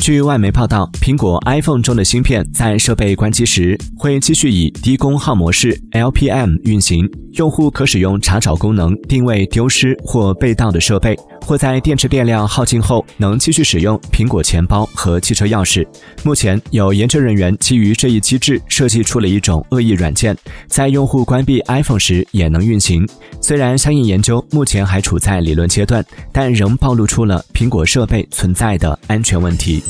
据外媒报道，苹果 iPhone 中的芯片在设备关机时会继续以低功耗模式 （LPM） 运行，用户可使用查找功能定位丢失或被盗的设备，或在电池电量耗尽后能继续使用苹果钱包和汽车钥匙。目前，有研究人员基于这一机制设计出了一种恶意软件，在用户关闭 iPhone 时也能运行。虽然相应研究目前还处在理论阶段，但仍暴露出了苹果设备存在的安全问题。